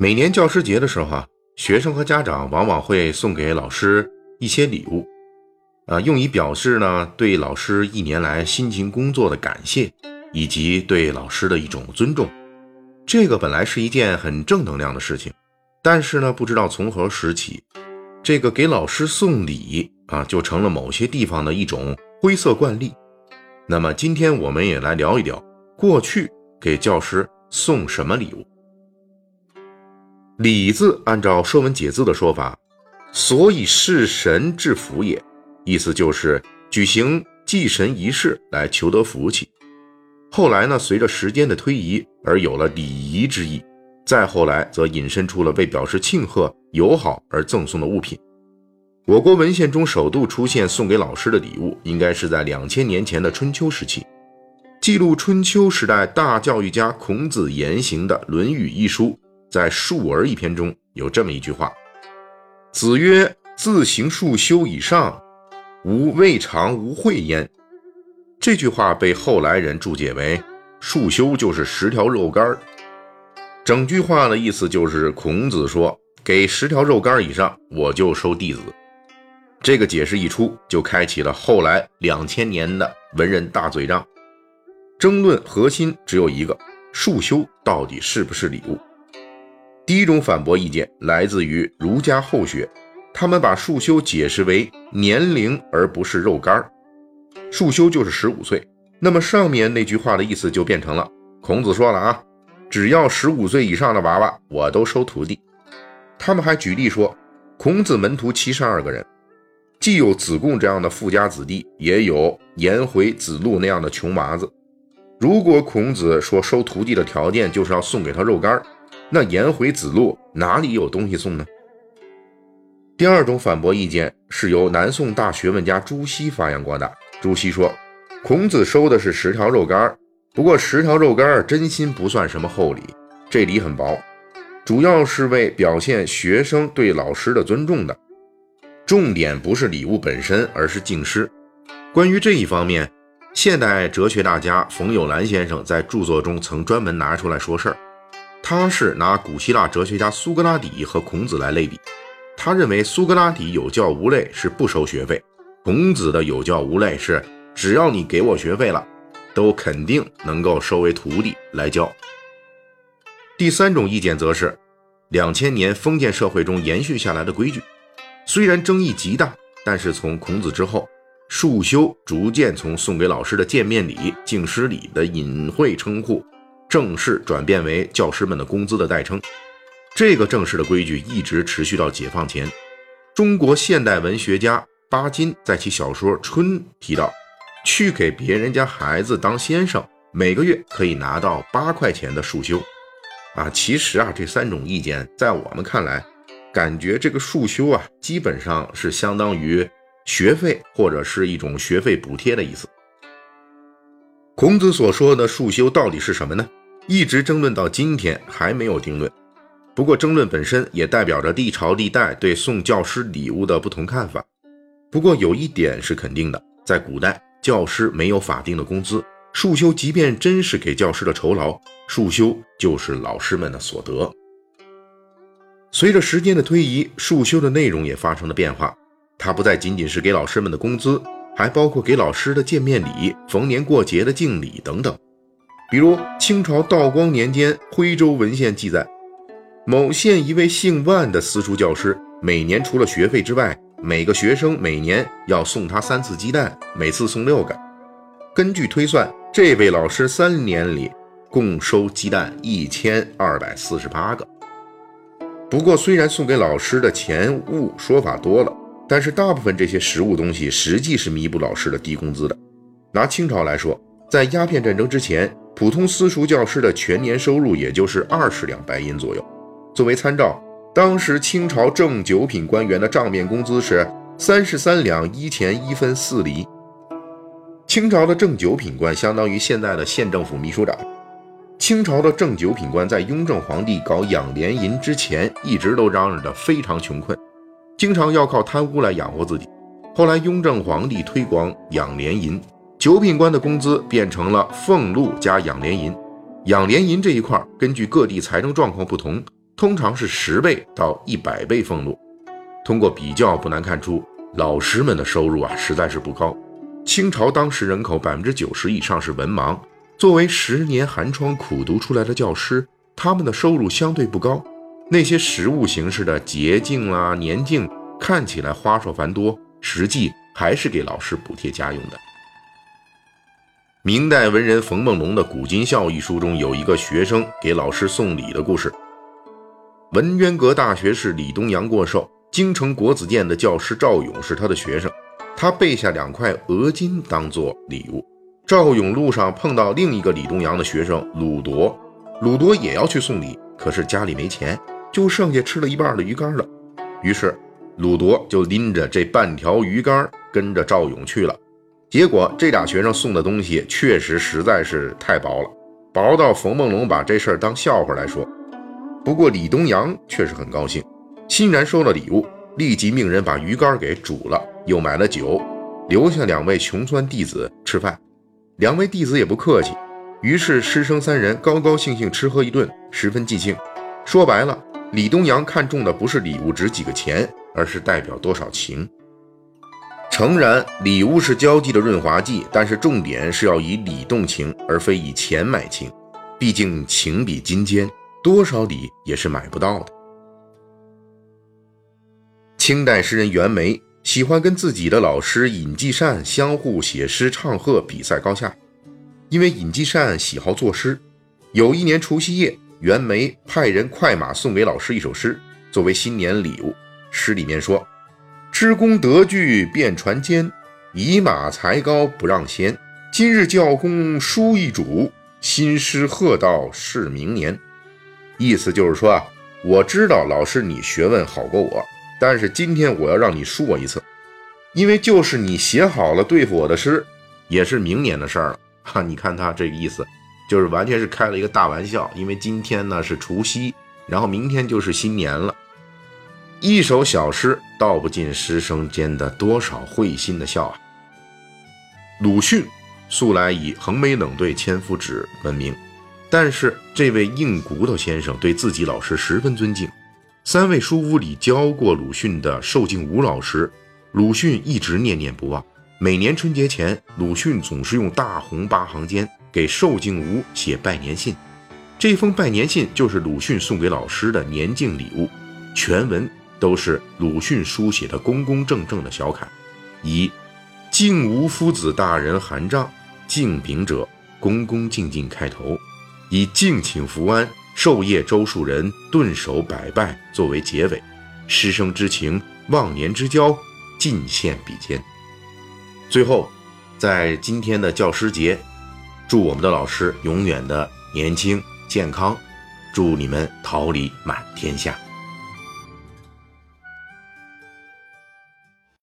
每年教师节的时候啊，学生和家长往往会送给老师一些礼物，啊，用以表示呢对老师一年来辛勤工作的感谢，以及对老师的一种尊重。这个本来是一件很正能量的事情，但是呢，不知道从何时起，这个给老师送礼啊，就成了某些地方的一种灰色惯例。那么今天我们也来聊一聊过去给教师送什么礼物。礼字按照《说文解字》的说法，所以事神致福也，意思就是举行祭神仪式来求得福气。后来呢，随着时间的推移而有了礼仪之意，再后来则引申出了为表示庆贺、友好而赠送的物品。我国文献中首度出现送给老师的礼物，应该是在两千年前的春秋时期，记录春秋时代大教育家孔子言行的《论语》一书。在《述而》一篇中有这么一句话：“子曰：‘自行数修以上，吾未尝无会焉。’”这句话被后来人注解为“束修就是十条肉干整句话的意思就是孔子说：“给十条肉干以上，我就收弟子。”这个解释一出，就开启了后来两千年的文人大嘴仗。争论核心只有一个：束修到底是不是礼物？第一种反驳意见来自于儒家后学，他们把束修解释为年龄而不是肉干束修就是十五岁。那么上面那句话的意思就变成了：孔子说了啊，只要十五岁以上的娃娃，我都收徒弟。他们还举例说，孔子门徒七十二个人，既有子贡这样的富家子弟，也有颜回、子路那样的穷娃子。如果孔子说收徒弟的条件就是要送给他肉干那颜回、子路哪里有东西送呢？第二种反驳意见是由南宋大学问家朱熹发扬光大。朱熹说，孔子收的是十条肉干儿不过十条肉干儿真心不算什么厚礼，这礼很薄，主要是为表现学生对老师的尊重的。重点不是礼物本身，而是敬师。关于这一方面，现代哲学大家冯友兰先生在著作中曾专门拿出来说事儿。他是拿古希腊哲学家苏格拉底和孔子来类比，他认为苏格拉底有教无类是不收学费，孔子的有教无类是只要你给我学费了，都肯定能够收为徒弟来教。第三种意见则是，两千年封建社会中延续下来的规矩，虽然争议极大，但是从孔子之后，束修逐渐从送给老师的见面礼、敬师礼的隐晦称呼。正式转变为教师们的工资的代称，这个正式的规矩一直持续到解放前。中国现代文学家巴金在其小说《春》提到，去给别人家孩子当先生，每个月可以拿到八块钱的束修。啊，其实啊，这三种意见在我们看来，感觉这个束修啊，基本上是相当于学费或者是一种学费补贴的意思。孔子所说的束修到底是什么呢？一直争论到今天还没有定论，不过争论本身也代表着历朝历代对送教师礼物的不同看法。不过有一点是肯定的，在古代教师没有法定的工资，束修即便真是给教师的酬劳，束修就是老师们的所得。随着时间的推移，束修的内容也发生了变化，它不再仅仅是给老师们的工资，还包括给老师的见面礼、逢年过节的敬礼等等。比如清朝道光年间，徽州文献记载，某县一位姓万的私塾教师，每年除了学费之外，每个学生每年要送他三次鸡蛋，每次送六个。根据推算，这位老师三年里共收鸡蛋一千二百四十八个。不过，虽然送给老师的钱物说法多了，但是大部分这些实物东西实际是弥补老师的低工资的。拿清朝来说，在鸦片战争之前。普通私塾教师的全年收入也就是二十两白银左右。作为参照，当时清朝正九品官员的账面工资是三十三两一钱一分四厘。清朝的正九品官相当于现在的县政府秘书长。清朝的正九品官在雍正皇帝搞养廉银之前，一直都嚷嚷着非常穷困，经常要靠贪污来养活自己。后来雍正皇帝推广养廉银。九品官的工资变成了俸禄加养廉银，养廉银这一块，根据各地财政状况不同，通常是十倍到一百倍俸禄。通过比较，不难看出，老师们的收入啊实在是不高。清朝当时人口百分之九十以上是文盲，作为十年寒窗苦读出来的教师，他们的收入相对不高。那些实物形式的节敬啦、年敬，看起来花哨繁多，实际还是给老师补贴家用的。明代文人冯梦龙的《古今笑》一书中有一个学生给老师送礼的故事。文渊阁大学士李东阳过寿，京城国子监的教师赵勇是他的学生，他备下两块鹅金当做礼物。赵勇路上碰到另一个李东阳的学生鲁铎，鲁铎也要去送礼，可是家里没钱。就剩下吃了一半的鱼干了，于是鲁铎就拎着这半条鱼干跟着赵勇去了。结果这俩学生送的东西确实实在是太薄了，薄到冯梦龙把这事儿当笑话来说。不过李东阳却是很高兴，欣然收了礼物，立即命人把鱼干给煮了，又买了酒，留下两位穷酸弟子吃饭。两位弟子也不客气，于是师生三人高高兴兴吃喝一顿，十分尽兴。说白了。李东阳看中的不是礼物值几个钱，而是代表多少情。诚然，礼物是交际的润滑剂，但是重点是要以礼动情，而非以钱买情。毕竟情比金坚，多少礼也是买不到的。清代诗人袁枚喜欢跟自己的老师尹继善相互写诗唱和，比赛高下。因为尹继善喜好作诗，有一年除夕夜。袁枚派人快马送给老师一首诗，作为新年礼物。诗里面说：“知功得具遍传间，以马才高不让先。今日教功书一主，新诗贺到是明年。”意思就是说啊，我知道老师你学问好过我，但是今天我要让你输我一次，因为就是你写好了对付我的诗，也是明年的事儿了。哈，你看他这个意思。就是完全是开了一个大玩笑，因为今天呢是除夕，然后明天就是新年了。一首小诗道不尽师生间的多少会心的笑啊！鲁迅素来以横眉冷对千夫指闻名，但是这位硬骨头先生对自己老师十分尊敬。三位书屋里教过鲁迅的寿敬吾老师，鲁迅一直念念不忘。每年春节前，鲁迅总是用大红八行笺。给寿敬吾写拜年信，这封拜年信就是鲁迅送给老师的年敬礼物，全文都是鲁迅书写的公公正正的小楷，以“敬吾夫子大人韩丈，敬禀者恭恭敬敬”开头，以“敬请福安，寿业周树人顿首百拜”作为结尾，师生之情，忘年之交，尽献笔尖。最后，在今天的教师节。祝我们的老师永远的年轻健康，祝你们桃李满天下。